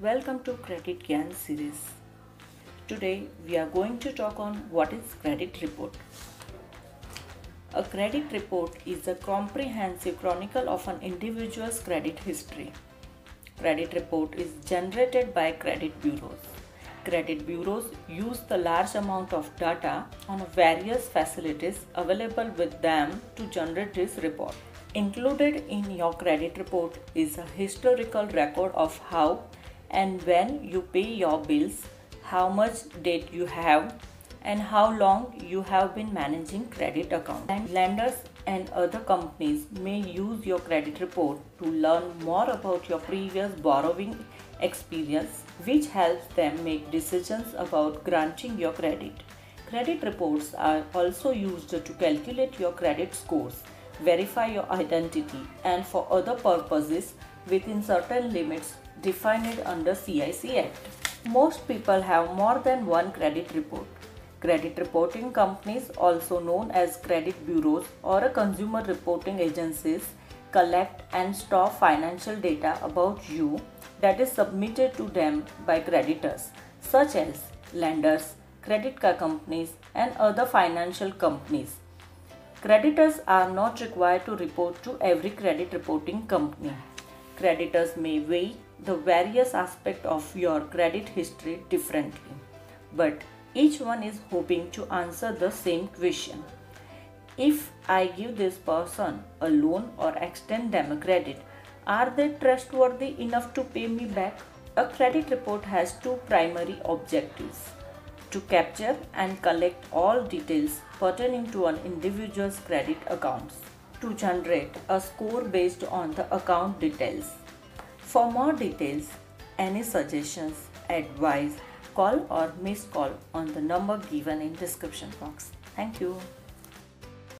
Welcome to Credit Gyan series. Today we are going to talk on what is credit report. A credit report is a comprehensive chronicle of an individual's credit history. Credit report is generated by credit bureaus. Credit bureaus use the large amount of data on various facilities available with them to generate this report. Included in your credit report is a historical record of how and when you pay your bills, how much debt you have, and how long you have been managing credit account. And lenders and other companies may use your credit report to learn more about your previous borrowing experience, which helps them make decisions about granting your credit. Credit reports are also used to calculate your credit scores, verify your identity, and for other purposes within certain limits defined under CIC Act. Most people have more than one credit report. Credit reporting companies, also known as credit bureaus or consumer reporting agencies, collect and store financial data about you that is submitted to them by creditors, such as lenders, credit card companies, and other financial companies. Creditors are not required to report to every credit reporting company. Creditors may weigh the various aspects of your credit history differently, but each one is hoping to answer the same question. If I give this person a loan or extend them a credit, are they trustworthy enough to pay me back? A credit report has two primary objectives to capture and collect all details pertaining to an individual's credit accounts to generate a score based on the account details. For more details, any suggestions, advice, call or miss call on the number given in description box. Thank you.